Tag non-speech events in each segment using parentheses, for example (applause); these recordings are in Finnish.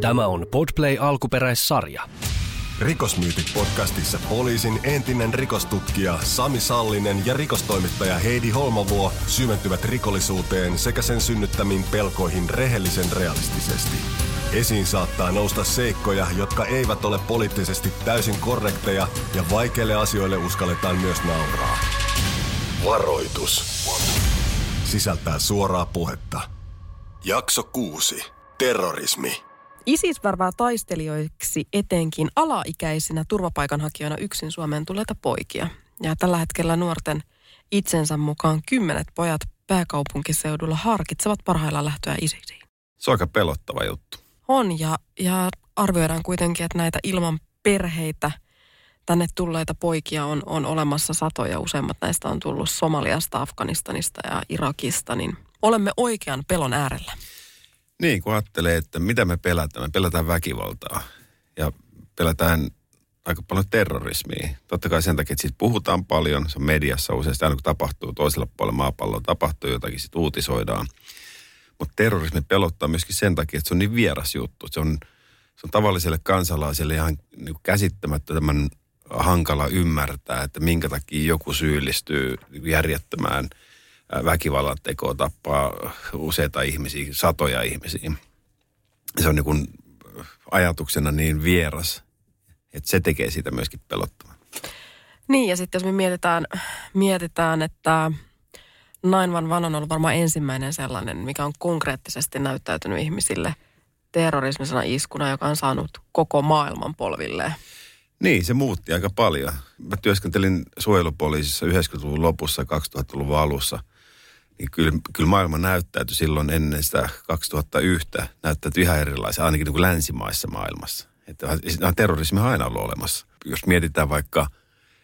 Tämä on Podplay alkuperäissarja. Rikosmyytit podcastissa poliisin entinen rikostutkija Sami Sallinen ja rikostoimittaja Heidi Holmavuo syventyvät rikollisuuteen sekä sen synnyttämiin pelkoihin rehellisen realistisesti. Esiin saattaa nousta seikkoja, jotka eivät ole poliittisesti täysin korrekteja ja vaikeille asioille uskalletaan myös nauraa. Varoitus. Sisältää suoraa puhetta. Jakso 6. Terrorismi. ISIS värvää taistelijoiksi etenkin alaikäisinä turvapaikanhakijoina yksin Suomeen tulleita poikia. Ja tällä hetkellä nuorten itsensä mukaan kymmenet pojat pääkaupunkiseudulla harkitsevat parhaillaan lähtöä ISISiin. Se on aika pelottava juttu. On ja, ja arvioidaan kuitenkin, että näitä ilman perheitä tänne tulleita poikia on, on olemassa satoja. Useimmat näistä on tullut Somaliasta, Afganistanista ja Irakista, niin olemme oikean pelon äärellä. Niin, kun ajattelee, että mitä me pelätään. Me pelätään väkivaltaa ja pelätään aika paljon terrorismia. Totta kai sen takia, että siitä puhutaan paljon. Se on mediassa useasti aina kun tapahtuu toisella puolella maapalloa, tapahtuu jotakin, sitten uutisoidaan. Mutta terrorismi pelottaa myöskin sen takia, että se on niin vieras juttu. Se on, se on tavalliselle kansalaiselle ihan niin käsittämättömän hankala ymmärtää, että minkä takia joku syyllistyy järjettömään – väkivallan tekoa tappaa useita ihmisiä, satoja ihmisiä. Se on niin kuin ajatuksena niin vieras, että se tekee siitä myöskin pelottavan. Niin ja sitten jos me mietitään, mietitään että 911 on ollut varmaan ensimmäinen sellainen, mikä on konkreettisesti näyttäytynyt ihmisille terrorismisena iskuna, joka on saanut koko maailman polvilleen. Niin, se muutti aika paljon. Mä työskentelin suojelupoliisissa 90-luvun lopussa 2000-luvun alussa – niin kyllä, kyllä maailma näyttäytyi silloin ennen sitä 2001, näyttäytyi ihan erilaisia, ainakin niin kuin länsimaissa maailmassa. Että terrorismi on aina ollut olemassa. Jos mietitään vaikka,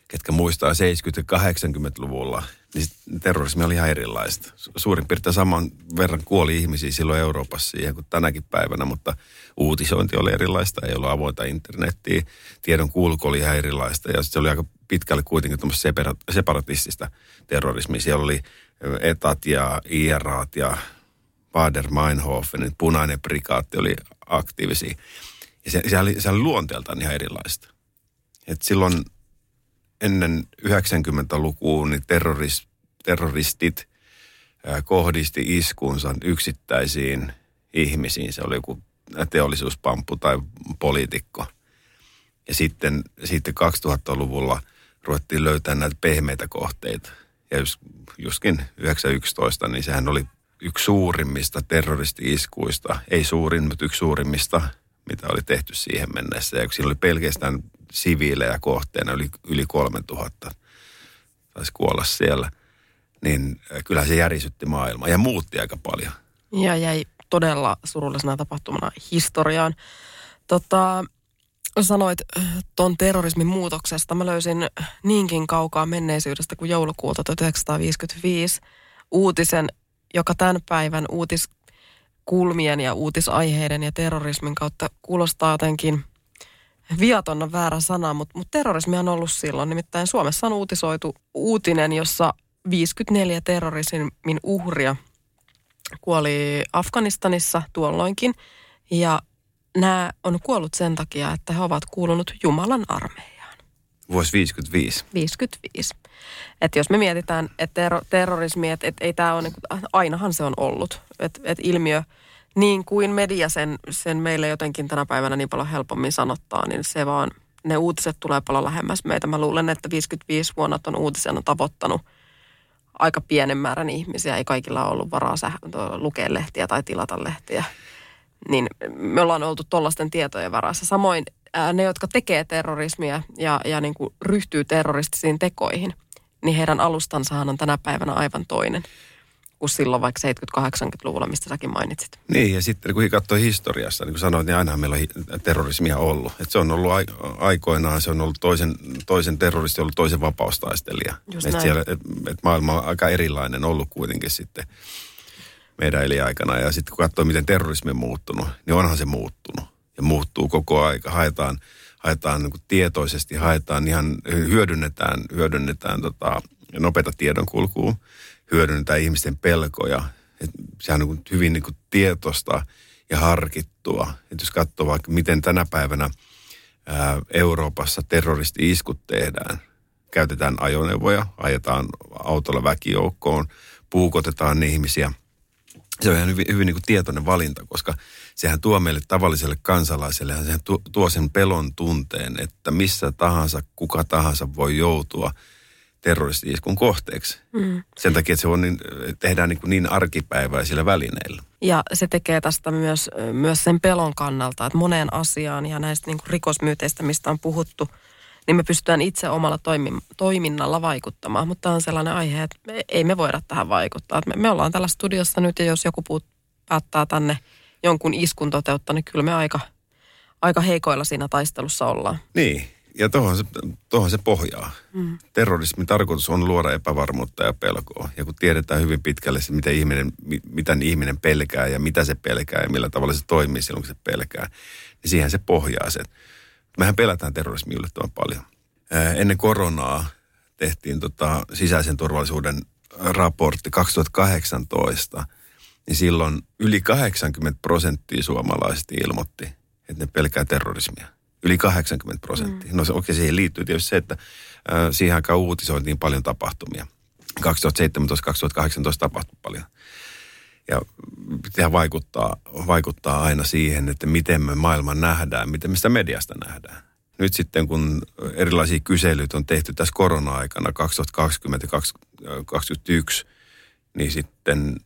ketkä muistaa 70- ja 80-luvulla, niin terrorismi oli ihan erilaista. Suurin piirtein saman verran kuoli ihmisiä silloin Euroopassa siihen kuin tänäkin päivänä, mutta uutisointi oli erilaista, ei ollut avointa internettiä, tiedon kulku oli ihan erilaista ja se oli aika pitkälle kuitenkin separatistista terrorismia. Siellä oli etat ja IRAat ja Bader Meinhofen, punainen prikaatti oli aktiivisia. Ja se, se, oli, se oli luonteeltaan ihan erilaista. Et silloin ennen 90-lukua niin terrorist, terroristit kohdisti iskunsa yksittäisiin ihmisiin. Se oli joku teollisuuspamppu tai poliitikko. Ja sitten, sitten 2000-luvulla ruvettiin löytää näitä pehmeitä kohteita – just, justkin 911, niin sehän oli yksi suurimmista terroristi-iskuista, ei suurin, mutta yksi suurimmista, mitä oli tehty siihen mennessä. Ja siinä oli pelkästään siviilejä kohteena yli, yli 3000 taisi kuolla siellä, niin äh, kyllä se järisytti maailmaa ja muutti aika paljon. Ja jäi todella surullisena tapahtumana historiaan. Tota, sanoit äh, tuon terrorismin muutoksesta. Mä löysin niinkin kaukaa menneisyydestä kuin joulukuuta 1955 uutisen, joka tämän päivän uutiskulmien ja uutisaiheiden ja terrorismin kautta kuulostaa jotenkin viatonna väärä sana, mutta, mutta terrorismi on ollut silloin. Nimittäin Suomessa on uutisoitu uutinen, jossa 54 terrorismin uhria kuoli Afganistanissa tuolloinkin ja nämä on kuollut sen takia, että he ovat kuulunut Jumalan armeijaan. Vuosi 55. 55. Että jos me mietitään, että terro, terrorismi, että et ei tämä ole, niinku, ainahan se on ollut. Että et ilmiö, niin kuin media sen, sen meille jotenkin tänä päivänä niin paljon helpommin sanottaa, niin se vaan, ne uutiset tulee paljon lähemmäs meitä. Mä luulen, että 55 vuonna on uutisena tavoittanut aika pienen määrän ihmisiä. Ei kaikilla ollut varaa säh- lukea lehtiä tai tilata lehtiä niin me ollaan oltu tuollaisten tietojen varassa. Samoin ää, ne, jotka tekee terrorismia ja, ja niin kuin ryhtyy terroristisiin tekoihin, niin heidän alustansahan on tänä päivänä aivan toinen kuin silloin vaikka 70-80-luvulla, mistä säkin mainitsit. Niin, ja sitten kun katsoo historiassa, niin kuin sanoit, niin ainahan meillä on terrorismia ollut. Et se on ollut aikoinaan, se on ollut toisen, toisen terroristi, ollut toisen vapaustaistelija. Just siellä, et, et maailma on aika erilainen ollut kuitenkin sitten meidän elinaikana. Ja sitten kun katsoo, miten terrorismi on muuttunut, niin onhan se muuttunut. Ja muuttuu koko aika. Haetaan, haetaan niin tietoisesti, haetaan ihan, hyödynnetään, hyödynnetään tota, nopeata tiedonkulkua, hyödynnetään ihmisten pelkoja. Et sehän on niin hyvin niin kuin tietoista ja harkittua. Et jos katsoo vaikka, miten tänä päivänä ää, Euroopassa terroristi-iskut tehdään. Käytetään ajoneuvoja, ajetaan autolla väkijoukkoon, puukotetaan ihmisiä. Se on ihan hyvin, hyvin niin kuin tietoinen valinta, koska sehän tuo meille tavalliselle kansalaiselle, sehän tuo, tuo sen pelon tunteen, että missä tahansa, kuka tahansa voi joutua – terroristi-iskun kohteeksi. Mm. Sen takia, että se on niin, tehdään niin, niin arkipäiväisillä välineillä. Ja se tekee tästä myös, myös sen pelon kannalta, että moneen asiaan ja näistä niin rikosmyyteistä, mistä on puhuttu, niin me pystytään itse omalla toiminnalla vaikuttamaan. Mutta tämä on sellainen aihe, että me, ei me voida tähän vaikuttaa. me, me ollaan tällä studiossa nyt ja jos joku puut, päättää tänne jonkun iskun toteuttaa, niin kyllä me aika, aika heikoilla siinä taistelussa ollaan. Niin, ja tuohon se, tohon se pohjaa. Mm. Terrorismin tarkoitus on luoda epävarmuutta ja pelkoa. Ja kun tiedetään hyvin pitkälle se, mitä ihminen, mitä ihminen pelkää ja mitä se pelkää ja millä tavalla se toimii silloin, kun se pelkää, niin siihen se pohjaa se. Mehän pelätään terrorismi yllättävän paljon. Ennen koronaa tehtiin tota sisäisen turvallisuuden raportti 2018, niin silloin yli 80 prosenttia suomalaisista ilmoitti, että ne pelkää terrorismia. Yli 80 prosenttia. Mm. No se, okei, siihen liittyy tietysti se, että äh, siihen aikaan uutisoitiin paljon tapahtumia. 2017-2018 tapahtui paljon. Ja pitää vaikuttaa, vaikuttaa aina siihen, että miten me maailman nähdään, miten me sitä mediasta nähdään. Nyt sitten, kun erilaisia kyselyitä on tehty tässä korona-aikana 2020 ja 2021, niin sitten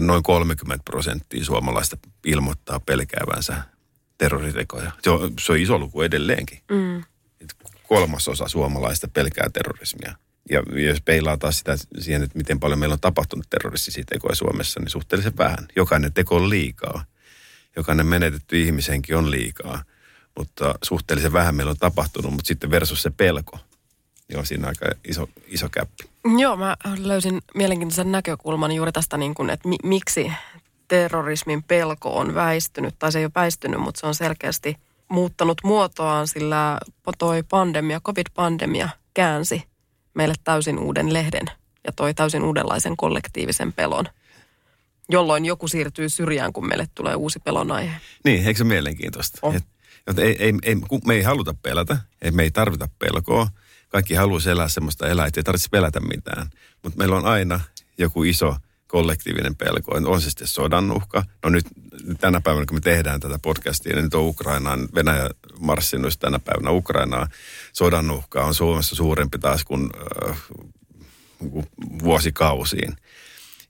noin 30 prosenttia suomalaista ilmoittaa pelkäävänsä terroritekoja. Se on, se on iso luku edelleenkin. Mm. Kolmasosa suomalaista pelkää terrorismia. Ja jos peilaa taas sitä siihen, että miten paljon meillä on tapahtunut terroristisia tekoja Suomessa, niin suhteellisen vähän. Jokainen teko on liikaa. Jokainen menetetty ihmisenkin on liikaa. Mutta suhteellisen vähän meillä on tapahtunut, mutta sitten versus se pelko, niin on siinä aika iso, iso käppi. Joo, mä löysin mielenkiintoisen näkökulman juuri tästä, niin kuin, että mi- miksi terrorismin pelko on väistynyt, tai se ei ole väistynyt, mutta se on selkeästi muuttanut muotoaan, sillä toi pandemia, covid-pandemia käänsi meille täysin uuden lehden ja toi täysin uudenlaisen kollektiivisen pelon jolloin joku siirtyy syrjään, kun meille tulee uusi pelon aihe. Niin, eikö se mielenkiintoista? Oh. Et, ei, ei, ei, me ei haluta pelätä, ei, me ei tarvita pelkoa. Kaikki haluaa elää semmoista elää, että ei tarvitse pelätä mitään. Mutta meillä on aina joku iso kollektiivinen pelko. On se sitten sodan uhka. No nyt tänä päivänä, kun me tehdään tätä podcastia, niin nyt on Ukrainaan, Venäjä marssinut tänä päivänä Ukrainaa. Sodan uhka on Suomessa suurempi taas kuin äh, vuosikausiin.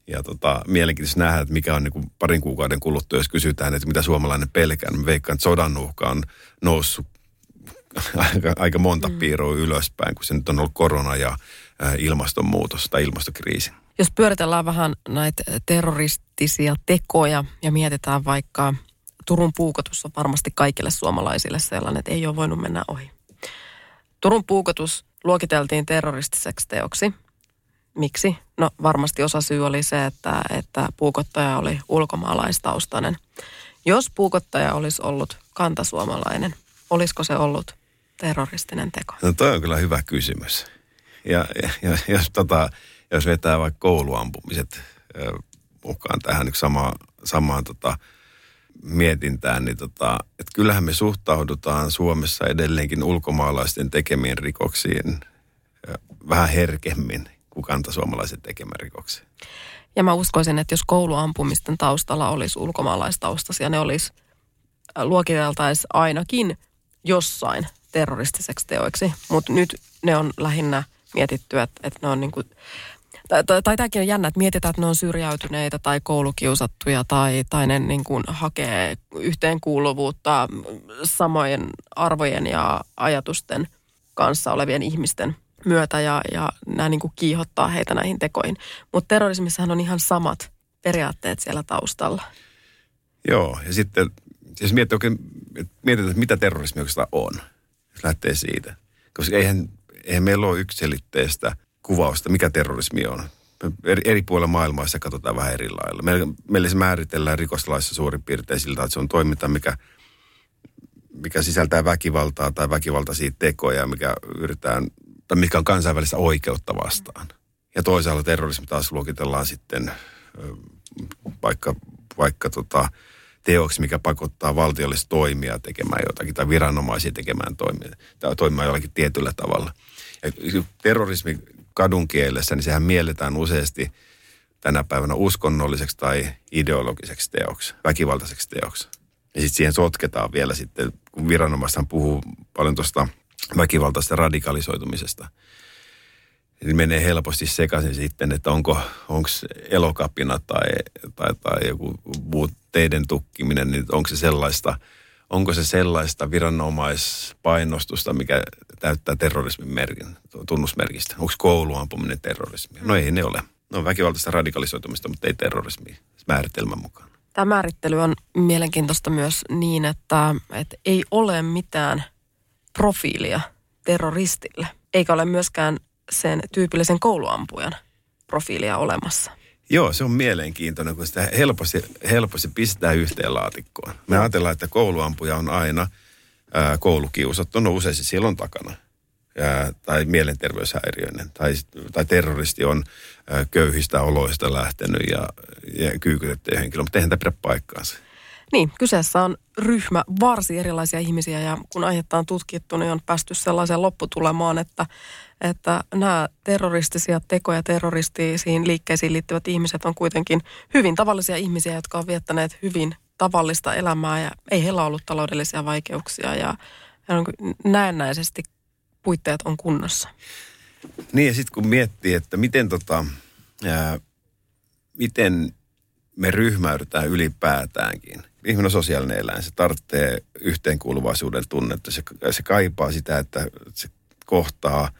Ja tota, mielenkiintoista nähdä, että mikä on niin kuin parin kuukauden kuluttua, jos kysytään, että mitä suomalainen pelkää. Niin veikkaan, että sodan uhka on noussut aika, aika monta mm. piirroa ylöspäin, kun se nyt on ollut korona ja äh, ilmastonmuutos tai ilmastokriisi. Jos pyöritellään vähän näitä terroristisia tekoja ja mietitään vaikka Turun puukotus on varmasti kaikille suomalaisille sellainen, että ei ole voinut mennä ohi. Turun puukotus luokiteltiin terroristiseksi teoksi. Miksi? No varmasti osa syy oli se, että, että puukottaja oli ulkomaalaistaustainen. Jos puukottaja olisi ollut kantasuomalainen, olisiko se ollut terroristinen teko? No toi on kyllä hyvä kysymys. Ja, ja, jos tota, jos vetää vaikka kouluampumiset mukaan tähän yksi sama, samaan tota, mietintään, niin tota, että kyllähän me suhtaudutaan Suomessa edelleenkin ulkomaalaisten tekemiin rikoksiin vähän herkemmin kuin kantasuomalaisen tekemään rikoksiin. Ja mä uskoisin, että jos kouluampumisten taustalla olisi ulkomaalaistaustaisia, ne olisi luokiteltaisiin ainakin jossain terroristiseksi teoiksi. Mutta nyt ne on lähinnä mietitty, että, että ne on niin kuin tai, tai, tai tämäkin on jännä, että mietitään, että ne on syrjäytyneitä tai koulukiusattuja tai, tai ne niin kuin hakee yhteenkuuluvuutta samojen arvojen ja ajatusten kanssa olevien ihmisten myötä ja, ja nämä niin kuin kiihottaa heitä näihin tekoihin. Mutta terrorismissahan on ihan samat periaatteet siellä taustalla. Joo, ja sitten jos miettii, oikein, mietitään, että mitä terrorismi oikeastaan on, jos lähtee siitä. Koska eihän, eihän meillä ole yksilitteistä kuvausta, mikä terrorismi on. Eri, eri puolilla maailmaa se katsotaan vähän eri lailla. Meillä, meillä se määritellään rikoslaissa suurin piirtein siltä, että se on toiminta, mikä, mikä sisältää väkivaltaa tai väkivaltaisia tekoja, mikä yritetään, tai mikä on kansainvälistä oikeutta vastaan. Ja toisaalta terrorismi taas luokitellaan sitten vaikka, vaikka tota, teoksi, mikä pakottaa valtiollista toimia tekemään jotakin tai viranomaisia tekemään toimia, tai toimimaan jollakin tietyllä tavalla. Ja terrorismi kadun kielessä, niin sehän mielletään useasti tänä päivänä uskonnolliseksi tai ideologiseksi teoksi, väkivaltaiseksi teoksi. Ja sitten siihen sotketaan vielä sitten, kun viranomaistaan puhuu paljon tuosta väkivaltaista radikalisoitumisesta – niin menee helposti sekaisin sitten, että onko onko elokapina tai, tai, tai joku muu teiden tukkiminen, niin onko se sellaista, onko se sellaista viranomaispainostusta, mikä täyttää terrorismin merkin, tunnusmerkistä. Onko kouluampuminen terrorismi? No ei ne ole. No väkivaltaista radikalisoitumista, mutta ei terrorismi määritelmän mukaan. Tämä määrittely on mielenkiintoista myös niin, että, että ei ole mitään profiilia terroristille, eikä ole myöskään sen tyypillisen kouluampujan profiilia olemassa. Joo, se on mielenkiintoinen, kun sitä helposti, helposti pistää yhteen laatikkoon. Me ajatellaan, että kouluampuja on aina ää, koulukiusattu, no usein se silloin takana. Ää, tai mielenterveyshäiriöinen, tai, tai terroristi on ää, köyhistä oloista lähtenyt ja, ja kyykytetty henkilö, mutta eihän tämä pidä paikkaansa. Niin, kyseessä on ryhmä varsin erilaisia ihmisiä ja kun aihetta on tutkittu, niin on päästy sellaiseen lopputulemaan, että, että nämä terroristisia tekoja, terroristisiin liikkeisiin liittyvät ihmiset on kuitenkin hyvin tavallisia ihmisiä, jotka on viettäneet hyvin tavallista elämää ja ei heillä ollut taloudellisia vaikeuksia ja, ja näennäisesti puitteet on kunnossa. Niin ja sitten kun miettii, että miten, tota, ää, miten me ryhmäydytään ylipäätäänkin. Ihminen on sosiaalinen eläin, se tarvitsee yhteenkuuluvaisuuden tunnetta. Se, se kaipaa sitä, että se kohtaa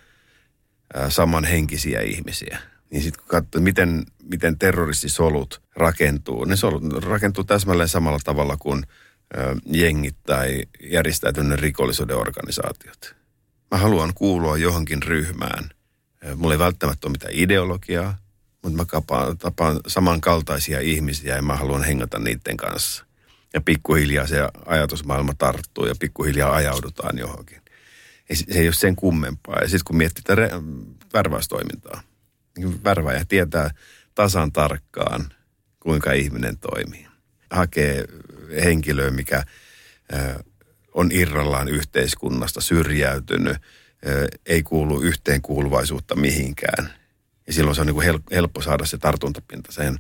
samanhenkisiä ihmisiä. Niin sitten kun katsoo, miten, miten terroristisolut rakentuu, ne solut rakentuu täsmälleen samalla tavalla kuin jengit tai järjestäytyneen rikollisuuden organisaatiot. Mä haluan kuulua johonkin ryhmään. Mulla ei välttämättä ole mitään ideologiaa, mutta mä kapaan, tapaan samankaltaisia ihmisiä ja mä haluan hengata niiden kanssa. Ja pikkuhiljaa se ajatusmaailma tarttuu ja pikkuhiljaa ajaudutaan johonkin. Ei, se ei ole sen kummempaa. Ja sitten kun miettii tätä värväystoimintaa, niin värväjä tietää tasan tarkkaan, kuinka ihminen toimii. Hakee henkilöä, mikä on irrallaan yhteiskunnasta, syrjäytynyt, ei kuulu yhteenkuuluvaisuutta mihinkään – ja silloin se on niin kuin helppo saada se tartuntapinta sen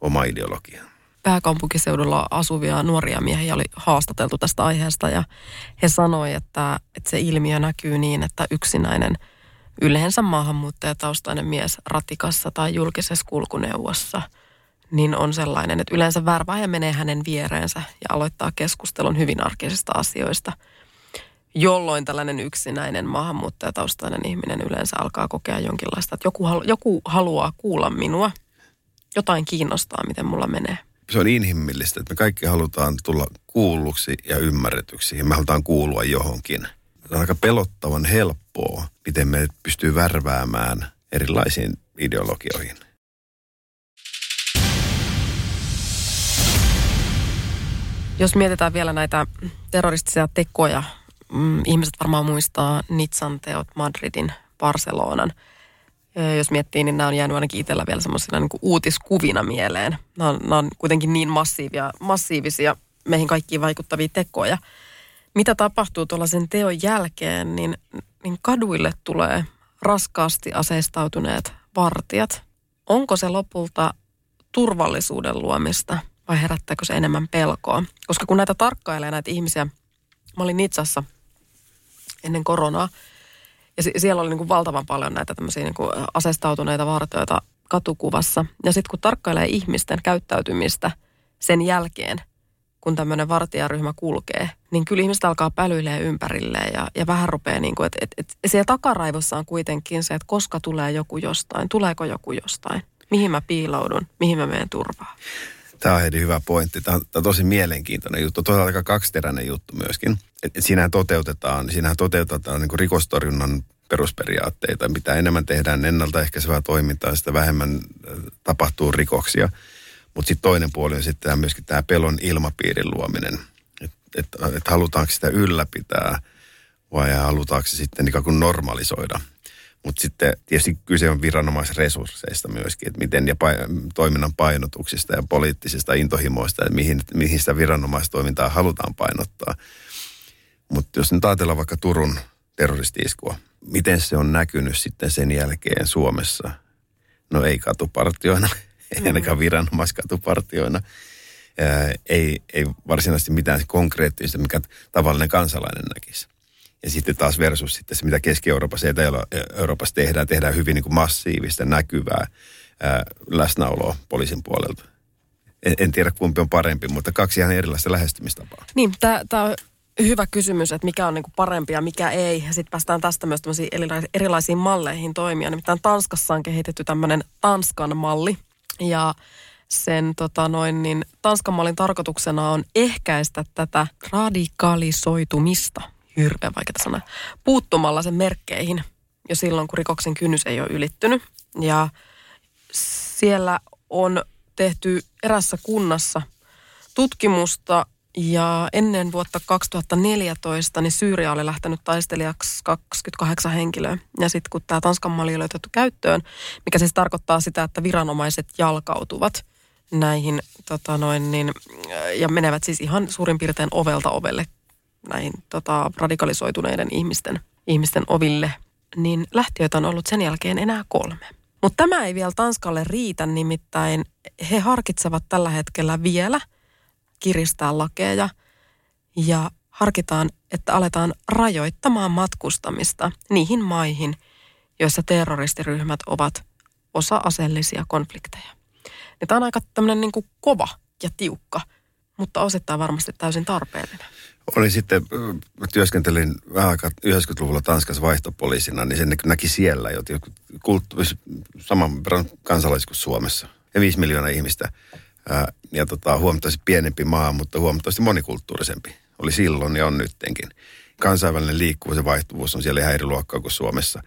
oma ideologiaan. Pääkaupunkiseudulla asuvia nuoria miehiä oli haastateltu tästä aiheesta ja he sanoi, että, että se ilmiö näkyy niin, että yksinäinen yleensä maahanmuuttajataustainen mies ratikassa tai julkisessa kulkuneuvossa niin on sellainen, että yleensä värvääjä menee hänen viereensä ja aloittaa keskustelun hyvin arkisista asioista – jolloin tällainen yksinäinen maahanmuuttajataustainen ihminen yleensä alkaa kokea jonkinlaista, että joku, joku haluaa kuulla minua, jotain kiinnostaa, miten mulla menee. Se on inhimillistä, että me kaikki halutaan tulla kuulluksi ja ymmärretyksi ja me halutaan kuulua johonkin. Se on aika pelottavan helppoa, miten me pystyy värväämään erilaisiin ideologioihin. Jos mietitään vielä näitä terroristisia tekoja, mm, ihmiset varmaan muistaa Nitsan teot, Madridin, Barcelonan. Jos miettii, niin nämä on jäänyt ainakin itsellä vielä semmoisina niin uutiskuvina mieleen. Nämä on, nämä on kuitenkin niin massiivia, massiivisia meihin kaikkiin vaikuttavia tekoja. Mitä tapahtuu tuollaisen teon jälkeen, niin, niin kaduille tulee raskaasti aseistautuneet vartijat. Onko se lopulta turvallisuuden luomista vai herättääkö se enemmän pelkoa? Koska kun näitä tarkkailee näitä ihmisiä, mä olin Nitsassa – ennen koronaa. Ja siellä oli niin kuin valtavan paljon näitä tämmöisiä niin kuin asestautuneita vartijoita katukuvassa. Ja sitten kun tarkkailee ihmisten käyttäytymistä sen jälkeen, kun tämmöinen vartijaryhmä kulkee, niin kyllä ihmiset alkaa pälyilee ympärilleen ja, ja vähän rupeaa niin kuin, että et, et, siellä takaraivossa on kuitenkin se, että koska tulee joku jostain, tuleeko joku jostain, mihin mä piiloudun, mihin mä menen turvaan. Tämä on Heidi hyvä pointti. Tämä on, tämä on tosi mielenkiintoinen juttu. Toisaalta aika kaksiteräinen juttu myöskin. Et, et siinähän toteutetaan, siinähän toteutetaan niin rikostorjunnan perusperiaatteita. Mitä enemmän tehdään ennaltaehkäisevää toimintaa, sitä vähemmän äh, tapahtuu rikoksia. Mutta sitten toinen puoli on sitten myöskin tämä pelon ilmapiirin luominen. Että et, et halutaanko sitä ylläpitää vai halutaanko se sitten ikään kuin normalisoida. Mutta sitten tietysti kyse on viranomaisresursseista myöskin, että miten ja toiminnan painotuksista ja poliittisista intohimoista, että mihin, mihin sitä viranomaistoimintaa halutaan painottaa. Mutta jos nyt ajatellaan vaikka Turun terroristiiskua, miten se on näkynyt sitten sen jälkeen Suomessa? No ei katupartioina, (laughs) mm. ainakaan viranomaiskatupartioina. Ää, ei, ei varsinaisesti mitään konkreettista, mikä tavallinen kansalainen näkisi. Ja sitten taas versus sitten se, mitä Keski-Euroopassa ja Etelä-Euroopassa tehdään, tehdään hyvin niin kuin massiivista, näkyvää ää, läsnäoloa poliisin puolelta. En, en tiedä kumpi on parempi, mutta kaksi ihan erilaista lähestymistapaa. Niin, tämä on hyvä kysymys, että mikä on niin kuin parempi ja mikä ei. Ja sitten päästään tästä myös erilaisiin malleihin toimia. Nimittäin Tanskassa on kehitetty tämmöinen Tanskan malli. Ja sen tota noin, niin Tanskan mallin tarkoituksena on ehkäistä tätä radikalisoitumista hirveän vaikeaa sana, puuttumalla sen merkkeihin jo silloin, kun rikoksen kynnys ei ole ylittynyt. Ja siellä on tehty erässä kunnassa tutkimusta ja ennen vuotta 2014 niin Syyria oli lähtenyt taistelijaksi 28 henkilöä. Ja sitten kun tämä Tanskan malli oli otettu käyttöön, mikä siis tarkoittaa sitä, että viranomaiset jalkautuvat näihin tota noin, niin, ja menevät siis ihan suurin piirtein ovelta ovelle näihin tota, radikalisoituneiden ihmisten, ihmisten oville, niin lähtiöitä on ollut sen jälkeen enää kolme. Mutta tämä ei vielä Tanskalle riitä, nimittäin he harkitsevat tällä hetkellä vielä kiristää lakeja ja harkitaan, että aletaan rajoittamaan matkustamista niihin maihin, joissa terroristiryhmät ovat osa aseellisia konflikteja. Ja tämä on aika tämmöinen niin kova ja tiukka, mutta osittain varmasti täysin tarpeellinen. Oli sitten, mä työskentelin vähän aikaa 90-luvulla Tanskassa vaihtopoliisina, niin se näki siellä jo kulttuuris, saman verran kuin Suomessa. Ja 5 miljoonaa ihmistä. Ää, ja tota, huomattavasti pienempi maa, mutta huomattavasti monikulttuurisempi. Oli silloin ja on nyttenkin. Kansainvälinen liikkuvuus ja vaihtuvuus on siellä ihan eri luokkaa kuin Suomessa.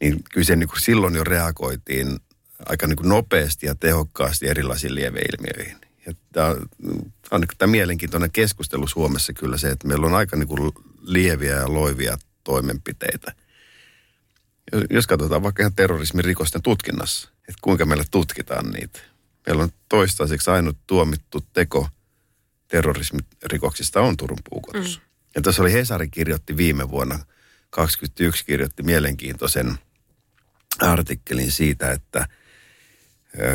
Niin kyllä se niin silloin jo reagoitiin aika niin kuin nopeasti ja tehokkaasti erilaisiin lieveilmiöihin. Ja tämä on tämä mielenkiintoinen keskustelu Suomessa kyllä se, että meillä on aika niin kuin lieviä ja loivia toimenpiteitä. Jos katsotaan vaikka ihan terrorismirikosten tutkinnassa, että kuinka meillä tutkitaan niitä. Meillä on toistaiseksi ainut tuomittu teko terrorismirikoksista on Turun puukotus. Mm. Ja tuossa oli Hesari kirjoitti viime vuonna, 21 kirjoitti mielenkiintoisen artikkelin siitä, että –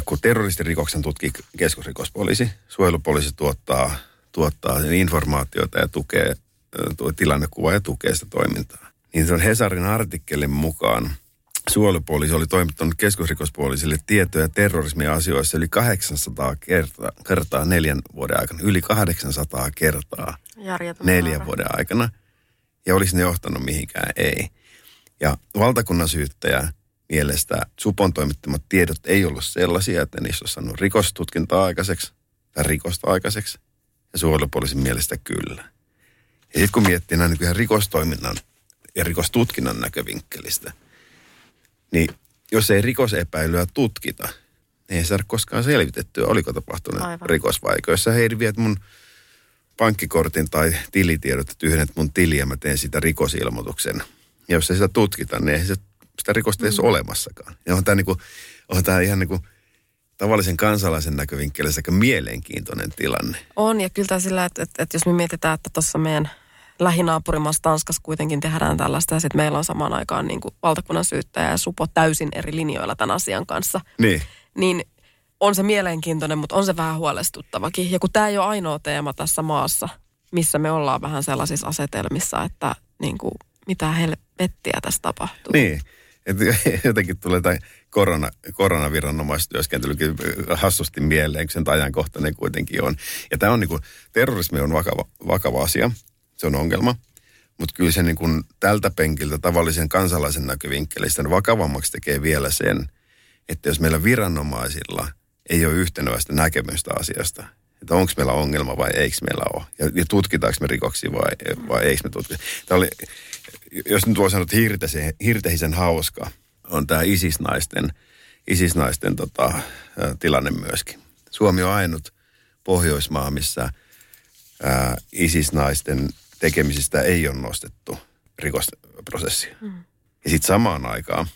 kun terroristirikoksen tutkii keskusrikospoliisi, suojelupoliisi tuottaa, tuottaa informaatiota ja tukee tuo tilannekuvaa ja tukee sitä toimintaa. Niin se on Hesarin artikkelin mukaan suojelupoliisi oli toimittanut keskusrikospoliisille tietoja terrorismiasioissa yli 800 kertaa, kertaa neljän vuoden aikana. Yli 800 kertaa Järjetön neljän määrä. vuoden aikana. Ja olisi ne johtanut mihinkään? Ei. Ja valtakunnan syyttäjä mielestä Supon toimittamat tiedot ei ollut sellaisia, että niissä olisi saanut rikostutkintaa aikaiseksi tai rikosta aikaiseksi. Ja suojelupoliisin mielestä kyllä. Ja sitten kun miettii näin niin rikostoiminnan ja rikostutkinnan näkövinkkelistä, niin jos ei rikosepäilyä tutkita, niin ei saada koskaan selvitettyä, oliko tapahtunut Aivan. rikosvaiko. Jos sä Heidi viet mun pankkikortin tai tilitiedot, että yhden mun tiliä, mä teen sitä rikosilmoituksen. Ja jos ei sitä tutkita, niin ei se sitä rikosta mm. ole olemassakaan. Ja on tämä, niin on tämä ihan niin kuin tavallisen kansalaisen näkövinkkelistä aika mielenkiintoinen tilanne. On, ja kyllä sillä, että, että, että jos me mietitään, että tuossa meidän lähinaapurimaassa Tanskassa kuitenkin tehdään tällaista, ja sitten meillä on samaan aikaan niin kuin valtakunnan syyttäjä ja supo täysin eri linjoilla tämän asian kanssa. Niin. Niin on se mielenkiintoinen, mutta on se vähän huolestuttavakin. Ja kun tämä ei ole ainoa teema tässä maassa, missä me ollaan vähän sellaisissa asetelmissa, että niin kuin, mitä helvettiä tässä tapahtuu. Niin. Että (laughs) jotenkin tulee tai korona, koronaviranomaistyöskentelykin hassusti mieleen, sen ajankohtainen kuitenkin on. Ja tämä on niin kuin, terrorismi on vakava, vakava asia, se on ongelma. Mutta kyllä se niin kuin tältä penkiltä tavallisen kansalaisen näkövinkkelistä vakavammaksi tekee vielä sen, että jos meillä viranomaisilla ei ole yhtenäistä näkemystä asiasta, että onko meillä ongelma vai eikö meillä ole. Ja, ja tutkitaanko me rikoksia vai, vai eikö me tutkita. Oli, jos nyt voi sanoa, että hirteisen, hirteisen hauska on tämä isisnaisten, isisnaisten tota, tilanne myöskin. Suomi on ainut Pohjoismaa, missä ää, isisnaisten tekemisistä ei ole nostettu rikosprosessia. Mm. Ja sitten samaan aikaan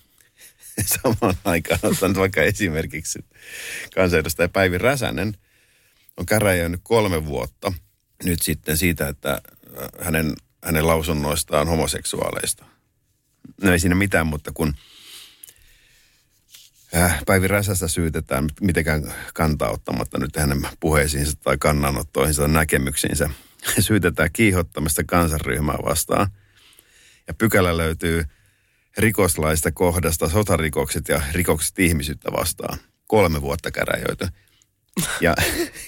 (laughs) samaan aikaan otan vaikka esimerkiksi kansanedustaja Päivi Räsänen on käräjöinyt kolme vuotta nyt sitten siitä, että hänen, hänen lausunnoistaan homoseksuaaleista. No ei siinä mitään, mutta kun äh, Päivi Räsästä syytetään mitenkään kantaa ottamatta nyt hänen puheisiinsa tai kannanottoihinsa tai näkemyksiinsä, (laughs) syytetään kiihottamista kansanryhmää vastaan. Ja pykälä löytyy rikoslaista kohdasta sotarikokset ja rikokset ihmisyyttä vastaan. Kolme vuotta käräjöity. (laughs) Ja,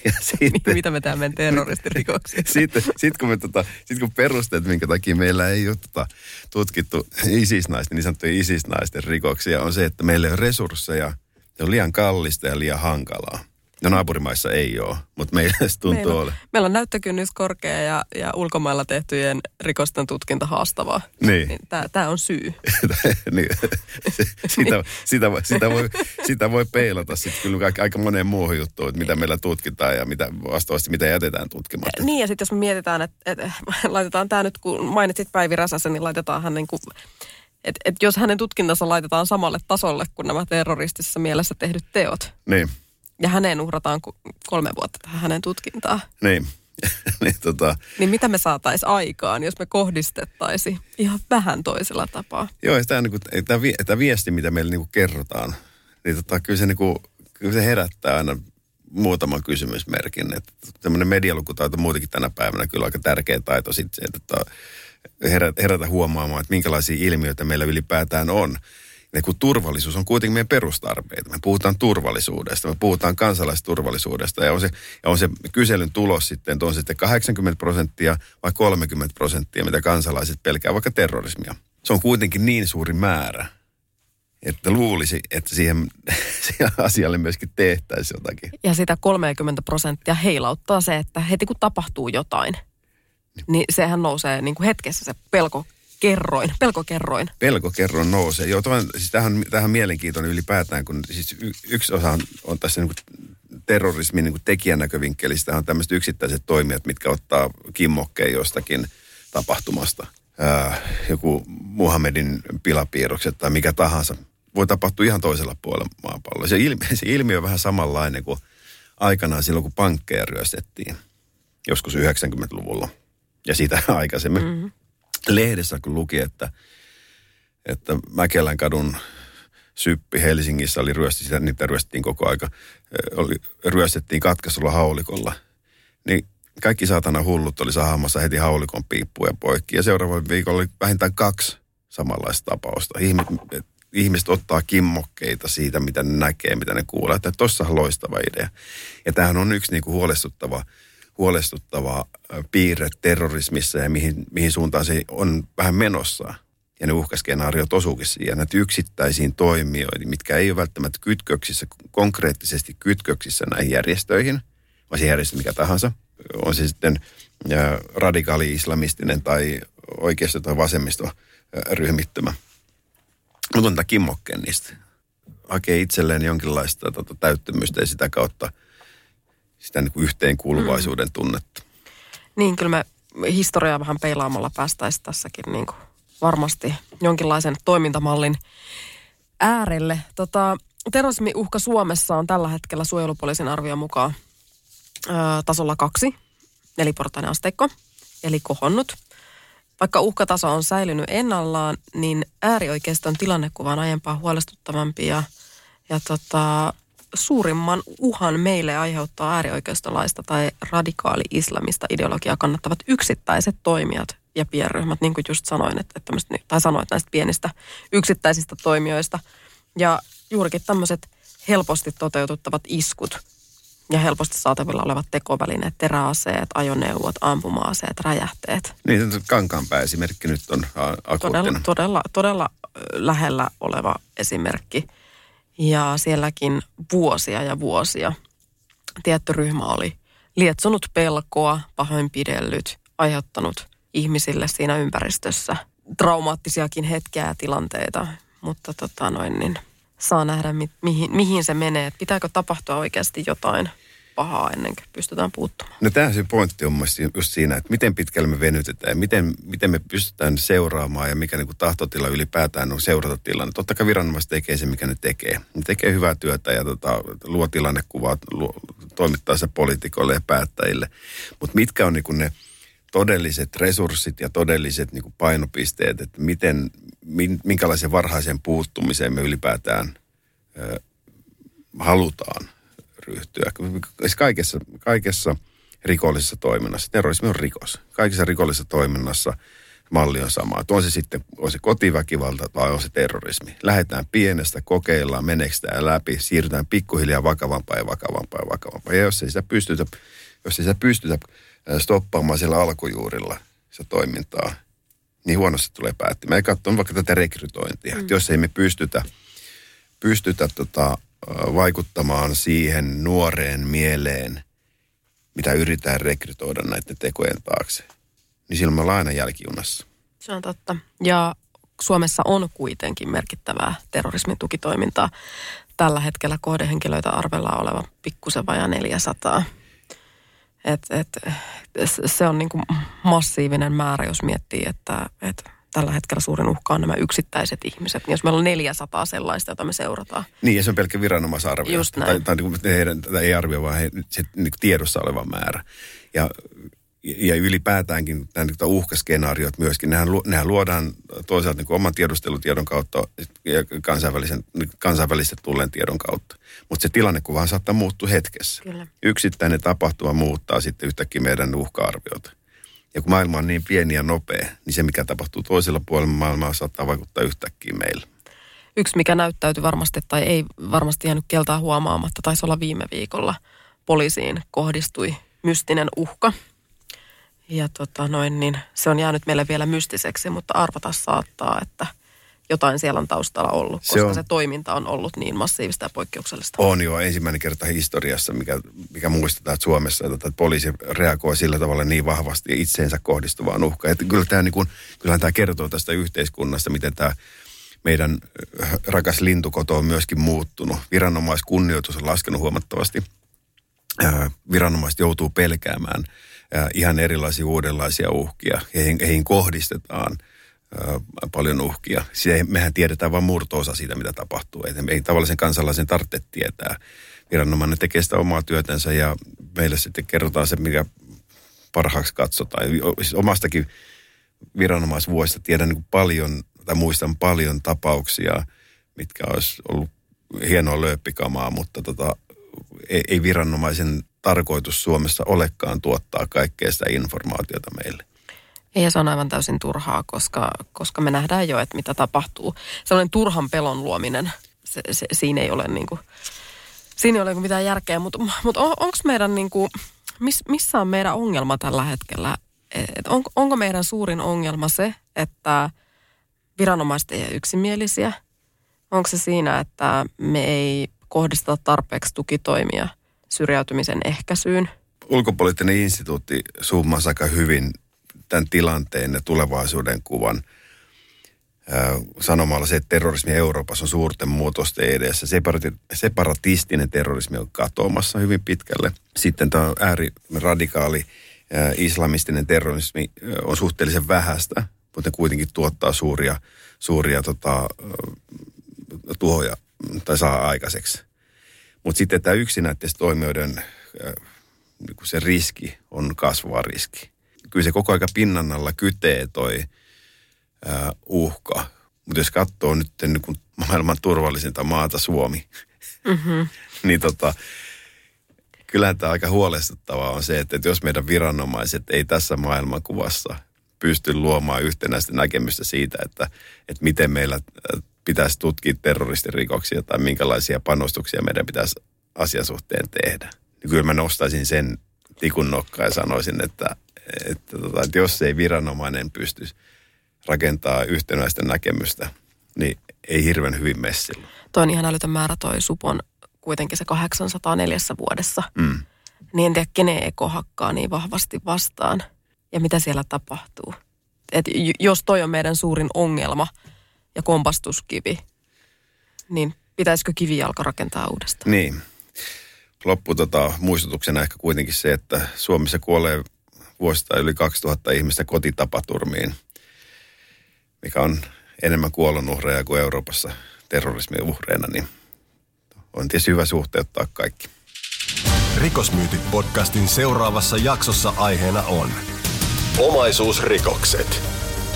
ja sitten, Mitä me teemme terroristirikoksia? (laughs) sitten, sitten kun, me tota, sit kun perusteet, minkä takia meillä ei ole tota, tutkittu isisnaisten, niin sanottuja isisnaisten rikoksia, on se, että meillä ei ole resursseja, se on liian kallista ja liian hankalaa. No naapurimaissa ei ole, mutta meillä se tuntuu Meillä, ole. meillä on näyttökynnys korkea ja, ja ulkomailla tehtyjen rikosten tutkinta haastavaa. Niin. niin Tämä on syy. (laughs) niin, sitä, sitä, voi- sitä, voi, sitä voi peilata sitten kyllä aika, moneen muuhun juttuun, että mitä meillä tutkitaan ja mitä vastaavasti mitä jätetään tutkimatta. Niin ja sitten jos me mietitään, että, että (laughs) laitetaan tämä nyt, kun mainitsit Päivi Räsäsen, niin laitetaan hän niin kuin, että, että jos hänen tutkintansa laitetaan samalle tasolle kuin nämä terroristisessa mielessä tehdyt teot, Niin, ja häneen uhrataan kolme vuotta tähän hänen tutkintaan, niin. (laughs) niin tota, niin mitä me saataisiin aikaan, jos me kohdistettaisiin ihan vähän toisella tapaa? Joo, ja tämä, niin kuin, tämä, vi- tämä viesti, mitä meille niin kuin kerrotaan, niin tota, kyllä, se, niin kuin, kyllä se herättää aina muutaman kysymysmerkin. Että tämmöinen medialukutaito muutenkin tänä päivänä kyllä aika tärkeä taito sitten se, että tota, herätä, herätä huomaamaan, että minkälaisia ilmiöitä meillä ylipäätään on. Ja kun turvallisuus on kuitenkin meidän perustarpeita. Me puhutaan turvallisuudesta, me puhutaan kansalaisturvallisuudesta ja on se, ja on se kyselyn tulos sitten, että on sitten 80 prosenttia vai 30 prosenttia, mitä kansalaiset pelkää vaikka terrorismia. Se on kuitenkin niin suuri määrä, että luulisi, että siihen, (laughs) siihen asialle myöskin tehtäisiin jotakin. Ja sitä 30 prosenttia heilauttaa se, että heti kun tapahtuu jotain, niin sehän nousee niin kuin hetkessä se pelkokerroin, pelkokerroin. pelkokerron nousee. Joo, tuon, siis tähän, tähän mielenkiintoinen ylipäätään, kun siis y, yksi osa on, on tässä niin kuin terrorismin niin kuin tekijänäkövinkkelistä on tämmöiset yksittäiset toimijat, mitkä ottaa kimmokkeen jostakin tapahtumasta. Ää, joku Muhammedin pilapiirrokset tai mikä tahansa. Voi tapahtua ihan toisella puolella maapalloa. Se ilmiö, (laughs) se ilmiö on vähän samanlainen kuin aikanaan silloin, kun pankkeja ryöstettiin. Joskus 90-luvulla. Ja sitä (laughs) aikaisemmin. Mm-hmm. Lehdessä kun luki, että että Mäkelän kadun syppi Helsingissä oli ryösti, sitä, niitä ryöstettiin koko aika, oli, ryöstettiin katkaisulla haulikolla. Niin kaikki saatana hullut oli sahamassa heti haulikon piippuja poikki. Ja seuraavalla viikolla oli vähintään kaksi samanlaista tapausta. Ihmiset, ihmiset ottaa kimmokkeita siitä, mitä ne näkee, mitä ne kuulee. Että tuossa on loistava idea. Ja tämähän on yksi niin kuin huolestuttava, huolestuttava piirre terrorismissa ja mihin, mihin suuntaan se on vähän menossa ja ne uhkaskenaariot osuukin siihen, näitä yksittäisiin toimijoihin, mitkä ei ole välttämättä kytköksissä, konkreettisesti kytköksissä näihin järjestöihin, vai se järjestö mikä tahansa, on se sitten ää, radikaali-islamistinen tai oikeisto- tai vasemmisto ryhmittymä. Mutta on tämä kimmokkeen niistä. Hakee itselleen jonkinlaista tota, täyttymystä ja sitä kautta sitä niin kuin yhteenkuuluvaisuuden tunnetta. Niin, kyllä me historiaa vähän peilaamalla päästäisiin tässäkin niin kuin varmasti jonkinlaisen toimintamallin äärelle. Tota, terrorismiuhka Suomessa on tällä hetkellä suojelupoliisin arvion mukaan ö, tasolla kaksi, neliportainen asteikko, eli kohonnut. Vaikka uhkataso on säilynyt ennallaan, niin äärioikeiston tilannekuva on aiempaa huolestuttavampi ja, ja tota, suurimman uhan meille aiheuttaa äärioikeistolaista tai radikaali-islamista ideologiaa kannattavat yksittäiset toimijat ja pienryhmät, niin kuin just sanoin, että, tai sanoit näistä pienistä yksittäisistä toimijoista. Ja juurikin tämmöiset helposti toteututtavat iskut ja helposti saatavilla olevat tekovälineet, teräaseet, ajoneuvot, ampuma-aseet, räjähteet. Niin, se Kankaanpää esimerkki nyt on akuuttina. Todella, todella, todella lähellä oleva esimerkki. Ja sielläkin vuosia ja vuosia tietty ryhmä oli lietsonut pelkoa, pahoinpidellyt, aiheuttanut ihmisille siinä ympäristössä traumaattisiakin hetkiä ja tilanteita. Mutta tota noin, niin saa nähdä, mi- mihin, mihin se menee. Pitääkö tapahtua oikeasti jotain pahaa ennen kuin pystytään puuttumaan. No tämähän se pointti on mielestäni just siinä, että miten pitkälle me venytetään ja miten, miten me pystytään seuraamaan ja mikä niin kuin tahtotila ylipäätään on seurata tilanne. Totta kai viranomaiset tekee se, mikä ne tekee. Ne tekee hyvää työtä ja tota, luo tilannekuvaa, luo, se poliitikoille ja päättäjille. Mutta mitkä on niin kuin ne todelliset resurssit ja todelliset niin kuin painopisteet, että miten, minkälaisen varhaisen puuttumiseen me ylipäätään ö, halutaan ryhtyä. Siis kaikessa, kaikessa rikollisessa toiminnassa, terrorismi on rikos. Kaikessa rikollisessa toiminnassa malli on sama. Että on se sitten on se kotiväkivalta tai on se terrorismi. Lähdetään pienestä, kokeillaan, meneekö tämä läpi, siirrytään pikkuhiljaa vakavampaa ja vakavampaa ja vakavampaa. Ja jos ei sitä pystytä, jos ei sitä pystytä stoppaamaan siellä alkujuurilla se toimintaa, niin huonosti tulee päättymään. Ja katson vaikka tätä rekrytointia. Mm. Jos ei me pystytä, pystytä tota, vaikuttamaan siihen nuoreen mieleen, mitä yritetään rekrytoida näiden tekojen taakse, niin silloin me ollaan aina jälkijunassa. Se on totta. Ja Suomessa on kuitenkin merkittävää terrorismin tukitoimintaa. Tällä hetkellä kohdehenkilöitä arvellaan olevan pikkusen vajaa 400. Et, et, se on niin kuin massiivinen määrä, jos miettii, että, että tällä hetkellä suurin uhka on nämä yksittäiset ihmiset. Niin jos meillä on 400 sellaista, jota me seurataan. Niin, ja se on pelkkä viranomaisarvio. Just näin. Tai, tai niin kuin heidän, tai ei arvio, vaan he, se niin tiedossa oleva määrä. Ja, ja ylipäätäänkin nämä niin uhkaskenaariot myöskin, nehän, nehän luodaan toisaalta niin oman tiedustelutiedon kautta ja kansainvälisen, niin kansainvälisesti tulleen tiedon kautta. Mutta se tilannekuvahan saattaa muuttua hetkessä. Kyllä. Yksittäinen tapahtuma muuttaa sitten yhtäkkiä meidän uhka-arviota. Ja kun maailma on niin pieni ja nopea, niin se mikä tapahtuu toisella puolella maailmaa saattaa vaikuttaa yhtäkkiä meille. Yksi, mikä näyttäytyi varmasti tai ei varmasti jäänyt keltaa huomaamatta, taisi olla viime viikolla. Poliisiin kohdistui mystinen uhka. Ja tota noin, niin se on jäänyt meille vielä mystiseksi, mutta arvata saattaa, että – jotain siellä on taustalla ollut, koska se, on, se toiminta on ollut niin massiivista ja poikkeuksellista. On jo ensimmäinen kerta historiassa, mikä, mikä muistetaan, että Suomessa että poliisi reagoi sillä tavalla niin vahvasti itseensä kohdistuvaan uhkaan. Että kyllä tämä, niin kuin, kyllähän tämä kertoo tästä yhteiskunnasta, miten tämä meidän äh, rakas lintukoto on myöskin muuttunut. Viranomaiskunnioitus on laskenut huomattavasti. Äh, viranomaiset joutuu pelkäämään äh, ihan erilaisia uudenlaisia uhkia. Heihin, heihin kohdistetaan – paljon uhkia. Se, mehän tiedetään vain murto-osa siitä, mitä tapahtuu. Ei, ei tavallisen kansalaisen tarvitse tietää. Viranomainen tekee sitä omaa työtänsä ja meille sitten kerrotaan se, mikä parhaaksi katsotaan. Siis omastakin viranomaisvuodesta tiedän niin paljon, tai muistan paljon tapauksia, mitkä olisi ollut hienoa lööppikamaa, mutta tota, ei, ei viranomaisen tarkoitus Suomessa olekaan tuottaa kaikkea sitä informaatiota meille. Ei, se on aivan täysin turhaa, koska, koska me nähdään jo, että mitä tapahtuu. Sellainen turhan pelon luominen, se, se, siinä ei ole niin kuin, siinä ei ole niinku mitään järkeä, mutta mut on, onko meidän niin kuin, miss, missä on meidän ongelma tällä hetkellä? Et on, onko meidän suurin ongelma se, että viranomaiset ei ole yksimielisiä? Onko se siinä, että me ei kohdisteta tarpeeksi tukitoimia syrjäytymisen ehkäisyyn? Ulkopoliittinen instituutti summasi aika hyvin tämän tilanteen ja tulevaisuuden kuvan sanomalla se, että terrorismi Euroopassa on suurten muutosten edessä. Separatistinen terrorismi on katoamassa hyvin pitkälle. Sitten tämä ääriradikaali islamistinen terrorismi on suhteellisen vähäistä, mutta kuitenkin tuottaa suuria, suuria tota, tuhoja tai saa aikaiseksi. Mutta sitten tämä yksinäiden toimijoiden niin se riski on kasvava riski kyllä se koko aika pinnan alla kytee toi ää, uhka. Mutta jos katsoo nyt niin kuin maailman turvallisinta maata Suomi, mm-hmm. (laughs) niin tota, kyllähän tämä aika huolestuttavaa on se, että, että jos meidän viranomaiset ei tässä maailmankuvassa pysty luomaan yhtenäistä näkemystä siitä, että, että miten meillä pitäisi tutkia terroristirikoksia tai minkälaisia panostuksia meidän pitäisi asian suhteen tehdä. Niin kyllä mä nostaisin sen tikun nokkaan ja sanoisin, että, että, tota, että jos ei viranomainen pysty rakentaa yhtenäistä näkemystä, niin ei hirveän hyvin messillä. Toi on ihan älytön määrä toi Supon kuitenkin se 804 vuodessa. Mm. Niin en tiedä, kenen eko hakkaa niin vahvasti vastaan ja mitä siellä tapahtuu. Et jos toi on meidän suurin ongelma ja kompastuskivi, niin pitäisikö kivijalka rakentaa uudestaan? Niin. loppu tota, muistutuksena ehkä kuitenkin se, että Suomessa kuolee vuosittain yli 2000 ihmistä kotitapaturmiin, mikä on enemmän kuolonuhreja kuin Euroopassa terrorismin uhreina, niin on tietysti hyvä suhteuttaa kaikki. Rikosmyytit podcastin seuraavassa jaksossa aiheena on Omaisuusrikokset.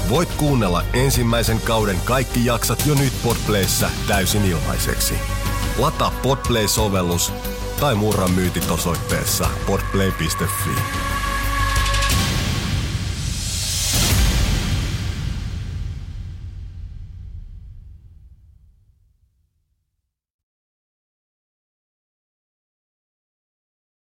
Voit kuunnella ensimmäisen kauden kaikki jaksat jo nyt Podplayssä täysin ilmaiseksi. Lataa Podplay-sovellus tai murra myytit osoitteessa podplay.fi.